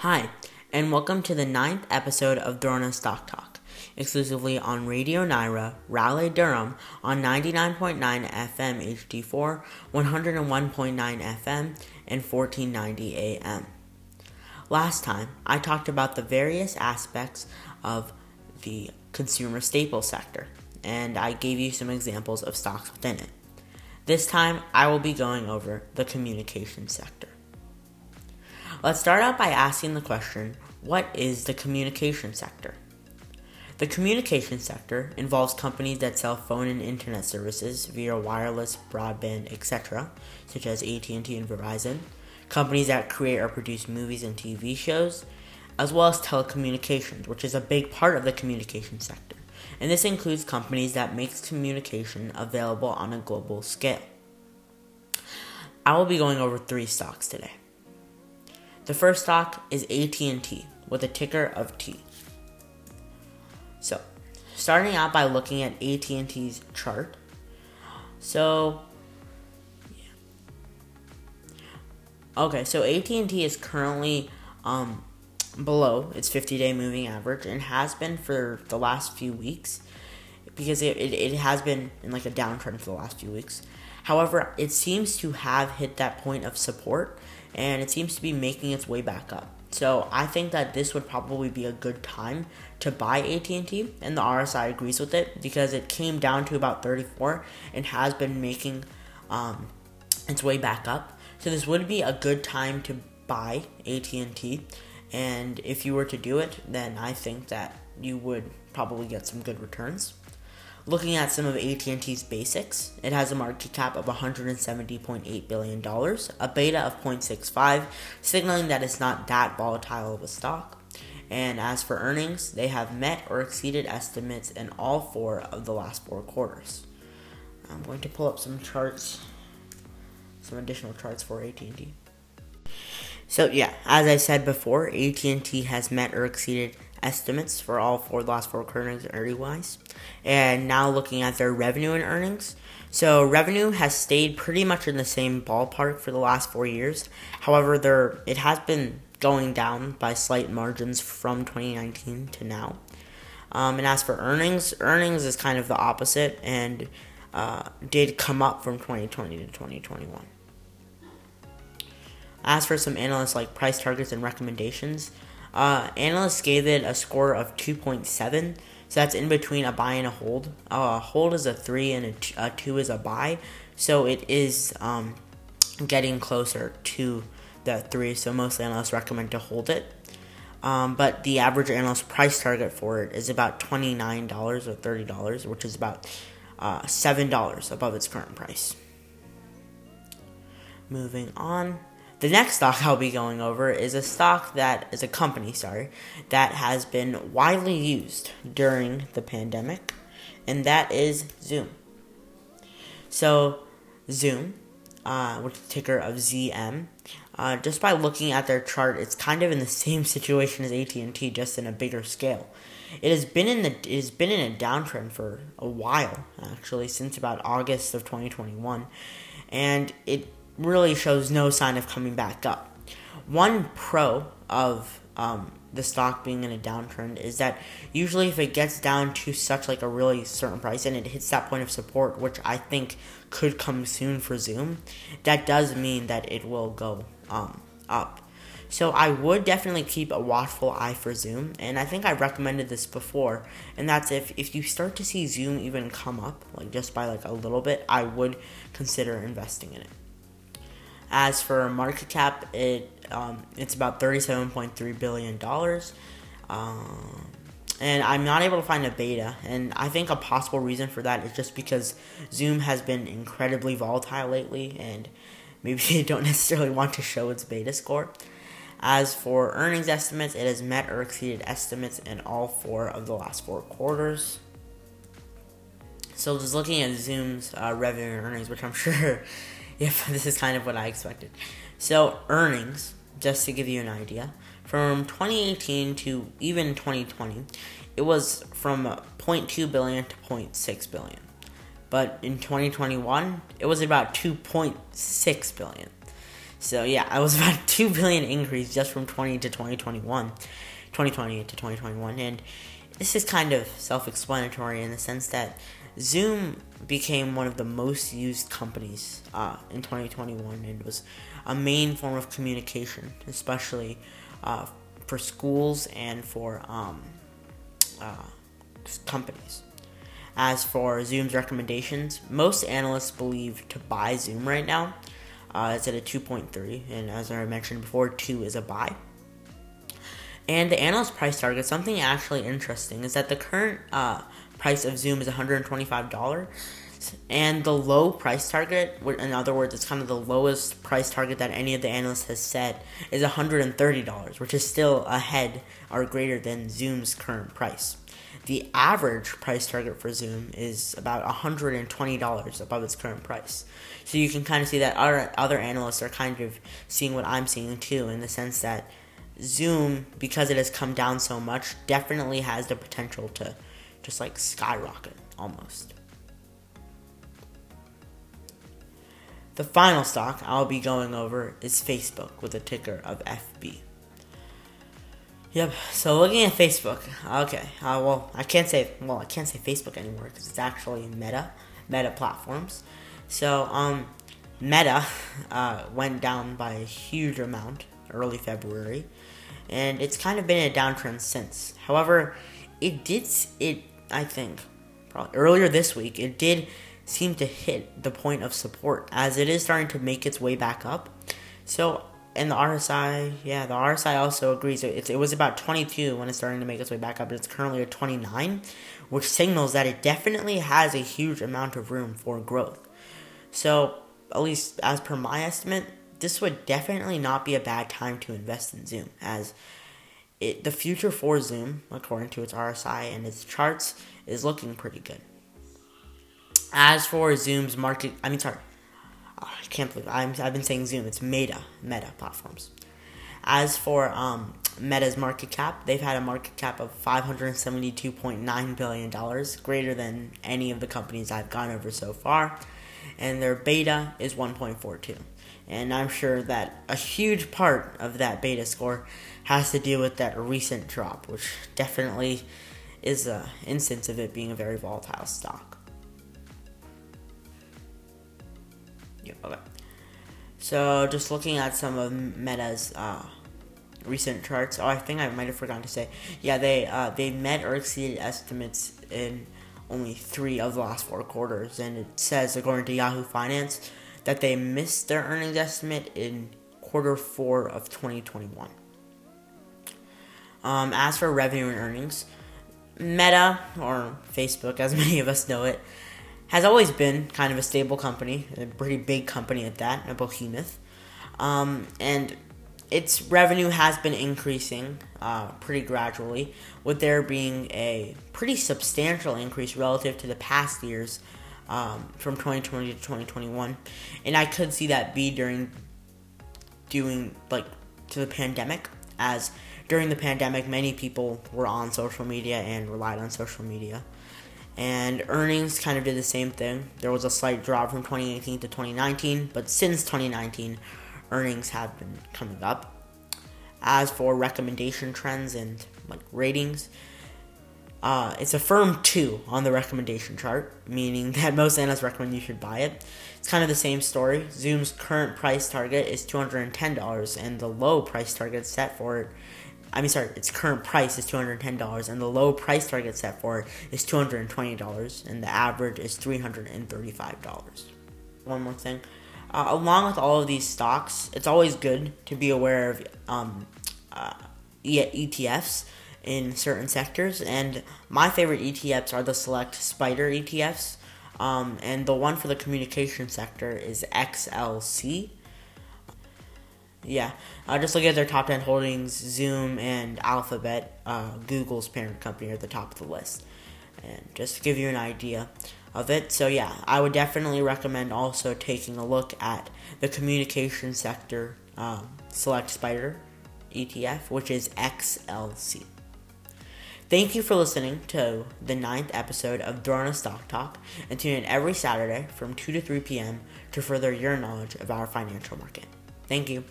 Hi, and welcome to the ninth episode of Drona Stock Talk, exclusively on Radio Nyra, Raleigh, Durham, on 99.9 FM HD4, 101.9 FM, and 1490 AM. Last time, I talked about the various aspects of the consumer staple sector, and I gave you some examples of stocks within it. This time, I will be going over the communication sector. Let's start out by asking the question what is the communication sector? The communication sector involves companies that sell phone and internet services via wireless, broadband, etc., such as AT&T and Verizon, companies that create or produce movies and TV shows, as well as telecommunications, which is a big part of the communication sector. And this includes companies that makes communication available on a global scale. I will be going over three stocks today. The first stock is AT&T with a ticker of T. So, starting out by looking at AT&T's chart. So. Okay, so AT&T is currently um, below its 50-day moving average and has been for the last few weeks because it, it, it has been in like a downtrend for the last few weeks. However, it seems to have hit that point of support and it seems to be making its way back up. So I think that this would probably be a good time to buy AT&T, and the RSI agrees with it because it came down to about 34 and has been making um, its way back up. So this would be a good time to buy AT&T, and if you were to do it, then I think that you would probably get some good returns. Looking at some of AT&T's basics, it has a market cap of $170.8 billion, a beta of 0.65, signaling that it's not that volatile of a stock. And as for earnings, they have met or exceeded estimates in all four of the last four quarters. I'm going to pull up some charts, some additional charts for AT&T. So yeah, as I said before, AT&T has met or exceeded estimates for all four last four quarters earnings wise. And now looking at their revenue and earnings. So revenue has stayed pretty much in the same ballpark for the last four years. However, there it has been going down by slight margins from 2019 to now. Um, and as for earnings, earnings is kind of the opposite and uh, did come up from 2020 to 2021. As for some analysts like price targets and recommendations, uh, analysts gave it a score of 2.7, so that's in between a buy and a hold. Uh, a hold is a 3 and a, t- a 2 is a buy, so it is um, getting closer to the 3, so most analysts recommend to hold it. Um, but the average analyst price target for it is about $29 or $30, which is about uh, $7 above its current price. Moving on. The next stock I'll be going over is a stock that is a company, sorry, that has been widely used during the pandemic, and that is Zoom. So, Zoom, uh, which is ticker of ZM, uh, just by looking at their chart, it's kind of in the same situation as AT and T, just in a bigger scale. It has been in the it has been in a downtrend for a while, actually, since about August of 2021, and it really shows no sign of coming back up. One pro of um, the stock being in a downtrend is that usually if it gets down to such like a really certain price and it hits that point of support, which I think could come soon for Zoom, that does mean that it will go um, up. So I would definitely keep a watchful eye for Zoom, and I think I recommended this before, and that's if if you start to see Zoom even come up, like just by like a little bit, I would consider investing in it. As for market cap, it um, it's about thirty-seven point three billion dollars, um, and I'm not able to find a beta. And I think a possible reason for that is just because Zoom has been incredibly volatile lately, and maybe they don't necessarily want to show its beta score. As for earnings estimates, it has met or exceeded estimates in all four of the last four quarters. So just looking at Zoom's uh, revenue and earnings, which I'm sure Yep, this is kind of what I expected. So, earnings, just to give you an idea, from 2018 to even 2020, it was from 0.2 billion to 0.6 billion. But in 2021, it was about 2.6 billion. So yeah, it was about two billion increase just from 20 to 2021, 2020 to 2021, and this is kind of self-explanatory in the sense that Zoom became one of the most used companies uh, in 2021 and was a main form of communication, especially uh, for schools and for um, uh, companies. As for Zoom's recommendations, most analysts believe to buy Zoom right now. Uh, it's at a 2.3, and as I mentioned before, 2 is a buy. And the analyst price target, something actually interesting, is that the current uh, price of Zoom is $125, and the low price target, in other words, it's kind of the lowest price target that any of the analysts has set, is $130, which is still ahead or greater than Zoom's current price. The average price target for Zoom is about $120 above its current price. So you can kind of see that other, other analysts are kind of seeing what I'm seeing too, in the sense that Zoom, because it has come down so much, definitely has the potential to just like skyrocket almost. The final stock I'll be going over is Facebook with a ticker of FB. Yep. So looking at Facebook, okay. Uh, well, I can't say well, I can't say Facebook anymore because it's actually Meta, Meta platforms. So um, Meta uh, went down by a huge amount early February, and it's kind of been in a downtrend since. However, it did it I think probably earlier this week it did seem to hit the point of support as it is starting to make its way back up. So and the RSI, yeah, the RSI also agrees. It, it was about 22 when it's starting to make its way back up. It's currently at 29, which signals that it definitely has a huge amount of room for growth. So, at least as per my estimate, this would definitely not be a bad time to invest in Zoom, as it, the future for Zoom, according to its RSI and its charts, is looking pretty good. As for Zoom's market, I mean, sorry, I can't believe I'm, I've been saying Zoom. It's Meta, Meta platforms. As for um, Meta's market cap, they've had a market cap of $572.9 billion, greater than any of the companies I've gone over so far. And their beta is 1.42. And I'm sure that a huge part of that beta score has to do with that recent drop, which definitely is an instance of it being a very volatile stock. Okay. So just looking at some of Meta's uh, recent charts. Oh, I think I might have forgotten to say. Yeah, they uh, they met or exceeded estimates in only three of the last four quarters, and it says according to Yahoo Finance that they missed their earnings estimate in quarter four of 2021. Um, as for revenue and earnings, Meta or Facebook, as many of us know it, has always been kind of a stable company, a pretty big company at that, a behemoth. Um, and its revenue has been increasing uh, pretty gradually, with there being a pretty substantial increase relative to the past years um, from 2020 to 2021. And I could see that be during doing like to the pandemic, as during the pandemic, many people were on social media and relied on social media and earnings kind of did the same thing. There was a slight drop from 2018 to 2019, but since 2019, earnings have been coming up. As for recommendation trends and like ratings, uh, it's a firm two on the recommendation chart, meaning that most analysts recommend you should buy it. It's kind of the same story. Zoom's current price target is $210, and the low price target set for it I mean, sorry, its current price is $210, and the low price target set for it is $220, and the average is $335. One more thing. Uh, along with all of these stocks, it's always good to be aware of um, uh, ETFs in certain sectors, and my favorite ETFs are the select Spider ETFs, um, and the one for the communication sector is XLC yeah, uh, just look at their top 10 holdings. Zoom and Alphabet, uh, Google's parent company, are at the top of the list. And just to give you an idea of it. So, yeah, I would definitely recommend also taking a look at the communication sector um, Select Spider ETF, which is XLC. Thank you for listening to the ninth episode of Drona Stock Talk, and tune in every Saturday from 2 to 3 p.m. to further your knowledge of our financial market. Thank you.